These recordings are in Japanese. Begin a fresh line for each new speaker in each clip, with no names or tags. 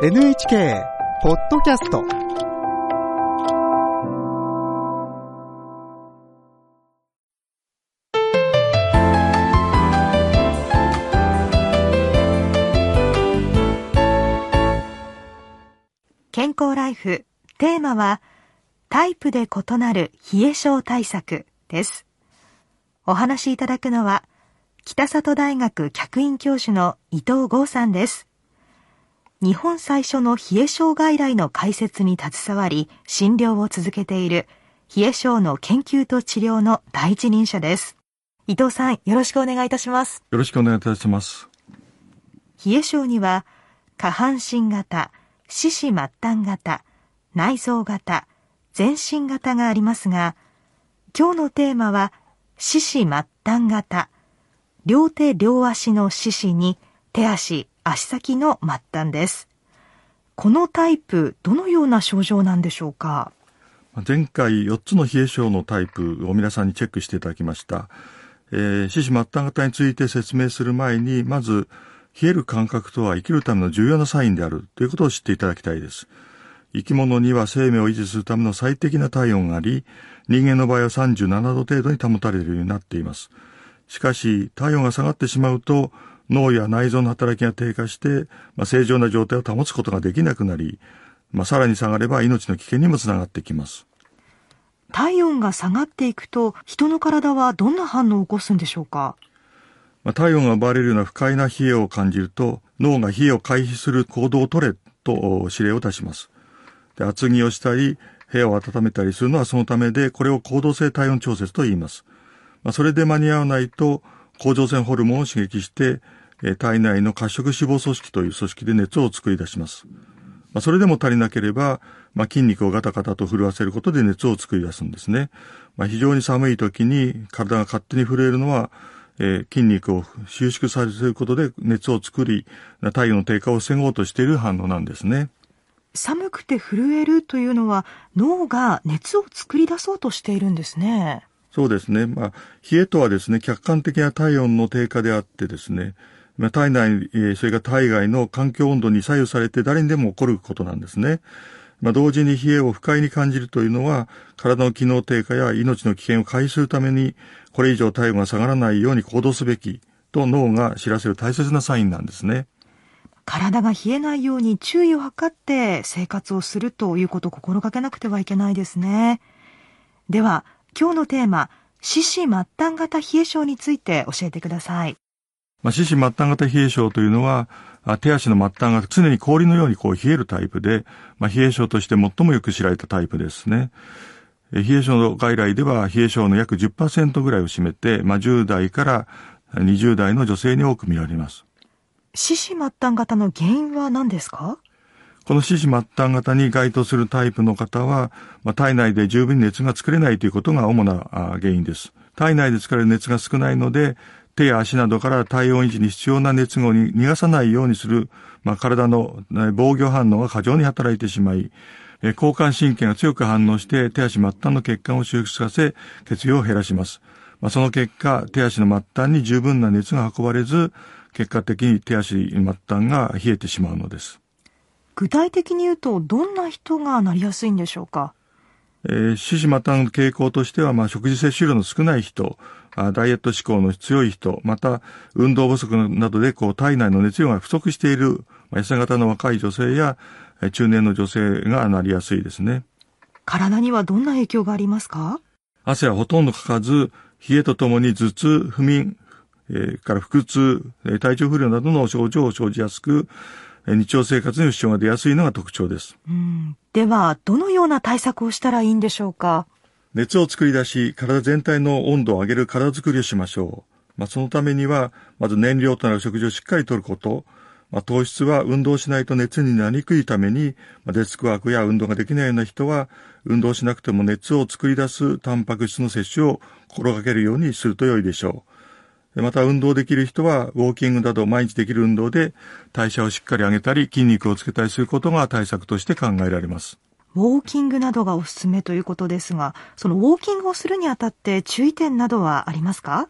NHK ポッドキャスト
健康ライフ。テーマはタイプで異なる冷え症対策です。お話しいただくのは北里大学客員教授の伊藤剛さんです。日本最初の冷え症外来の開設に携わり診療を続けている冷え症の研究と治療の第一人者です。伊藤さんよろしくお願いいたします。
よろしくお願いいたします。
冷え症には下半身型四肢末端型内臓型全身型がありますが今日のテーマは四肢末端型両手両足の四肢に手足足先の末端です。このタイプ、どのような症状なんでしょうか？
前回4つの冷え症のタイプを皆さんにチェックしていただきました。えー、四肢末端型について説明する前に、まず、冷える感覚とは生きるための重要なサインであるということを知っていただきたいです。生き物には生命を維持するための最適な体温があり、人間の場合は37度程度に保たれるようになっています。しかし、体温が下がってしまうと、脳や内臓の働きが低下して、まあ、正常な状態を保つことができなくなり、まあ、さらに下がれば命の危険にもつながってきます。
体温が下がっていくと、人の体はどんな反応を起こすんでしょうか？
まあ、体温が奪われるような不快な冷えを感じると、脳が冷えを回避する行動を取れと指令を出します。で厚着をしたり、部屋を温めたりするのはそのためで、これを行動性体温調節と言います。まあ、それで間に合わないと、甲状腺ホルモンを刺激して、体内の褐色脂肪組織という組織で熱を作り出します。まあ、それでも足りなければ、まあ、筋肉をガタガタと震わせることで熱を作り出すんですね。まあ、非常に寒い時に体が勝手に震えるのは、えー、筋肉を収縮させることで熱を作り、体温の低下を防ごうとしている反応なんですね。
寒くて震えるというのは脳が熱を作り出そうとしているんですね。
そうですね。まあ、冷えとはですね、客観的な体温の低下であってですね、まあ、体内、それから体外の環境温度に左右されて誰にでも起こることなんですね。まあ、同時に冷えを不快に感じるというのは、体の機能低下や命の危険を回避するために、これ以上体温が下がらないように行動すべきと脳が知らせる大切なサインなんですね。
体が冷えないように注意を図って生活をするということを心がけなくてはいけないですね。では、今日のテーマ、四肢末端型冷え症について教えてください。
まあ、四肢末端型冷え症というのは、手足の末端が常に氷のようにこう冷えるタイプで、まあ、冷え症として最もよく知られたタイプですね。冷え症の外来では冷え症の約10%ぐらいを占めて、まあ、10代から20代の女性に多く見られます。
四肢末端型の原因は何ですか？
この四肢末端型に該当するタイプの方は、まあ、体内で十分に熱が作れないということが主な原因です。体内で作れる熱が少ないので、手や足などから体温維持に必要な熱を逃がさないようにする、まあ、体の防御反応が過剰に働いてしまい、交感神経が強く反応して手足末端の血管を収縮させ、血流を減らします。まあ、その結果、手足の末端に十分な熱が運ばれず、結果的に手足末端が冷えてしまうのです。
具体的に言うと、どんな人がなりやすいんでしょうか？
えー、四肢末端の傾向としては、まあ、食事摂取量の少ない人、あダイエット志向の強い人、また、運動不足などで、こう、体内の熱量が不足している、まあ、痩せ型の若い女性や、中年の女性がなりやすいですね。
体にはどんな影響がありますか？
汗はほとんどかかず、冷えとともに頭痛、不眠、えー、から腹痛、体調不良などの症状を生じやすく、日常生活に支障が出やすいのが特徴です。
うん、では、どのような対策をしたらいいんでしょうか？
熱を作り出し、体全体の温度を上げる体作りをしましょう。まあ、そのためには、まず燃料となる食事をしっかりとること、まあ、糖質は運動しないと熱になりにくいために、まあ、デスクワークや運動ができないような人は、運動しなくても熱を作り出すタンパク質の摂取を心がけるようにすると良いでしょう。また運動できる人は、ウォーキングなど毎日できる運動で代謝をしっかり上げたり、筋肉をつけたりすることが対策として考えられます。
ウォーキングなどがおすすめということですが、そのウォーキングをするにあたって注意点などはありますか？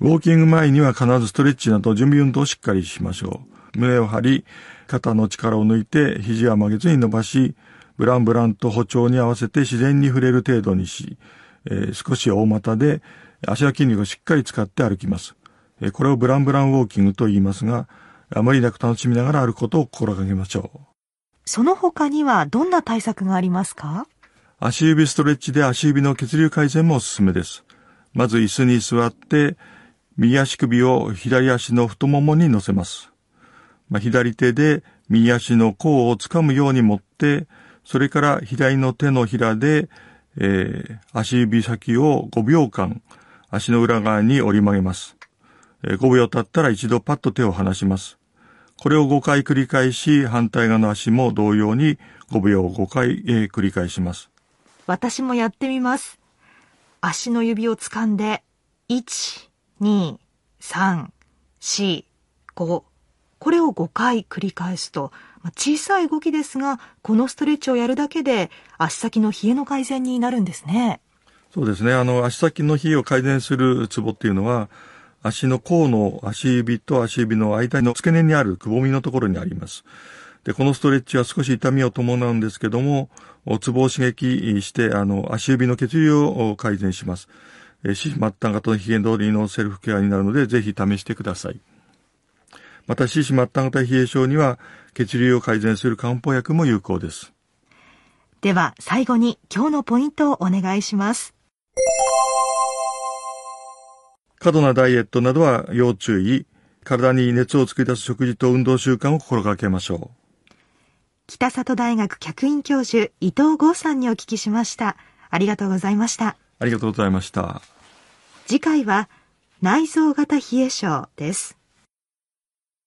ウォーキング前には必ずストレッチなど準備運動をしっかりしましょう。胸を張り、肩の力を抜いて肘は曲げずに伸ばし、ブランブランと歩調に合わせて自然に触れる程度にし、えー、少し大股で足の筋肉をしっかり使って歩きます。えー、これをブランブランウォーキングと言いますが、あまりなく楽しみながら歩くことを心がけましょう。
その他にはどんな対策がありますか？
足指ストレッチで足指の血流改善もおすすめです。まず椅子に座って、右足首を左足の太ももに乗せます。まあ、左手で右足の甲を掴むように持って、それから左の手のひらで、えー、足指先を5秒間足の裏側に折り曲げます。えー、5秒経ったら一度パッと手を離します。これを5回繰り返し、反対側の足も同様に5秒5回、えー、繰り返します。
私もやってみます。足の指を掴んで、1、2、3、4、5。これを5回繰り返すと、小さい動きですが、このストレッチをやるだけで足先の冷えの改善になるんですね。
そうですね。あの、足先の冷えを改善するツボっていうのは、足の甲の足指と足指の間の付け根にあるくぼみのところにあります。で、このストレッチは少し痛みを伴うんですけども、ツボを刺激して、あの、足指の血流を改善します。え四肢末端型のヒゲ通りのセルフケアになるので、ぜひ試してください。また、四肢末端型冷え症には、血流を改善する漢方薬も有効です。
では、最後に今日のポイントをお願いします。
過度なダイエットなどは要注意。体に熱を作り出す食事と運動習慣を心がけましょう。
北里大学客員教授伊藤剛さんにお聞きしました。ありがとうございました。
ありがとうございました。
次回は内臓型冷え症です。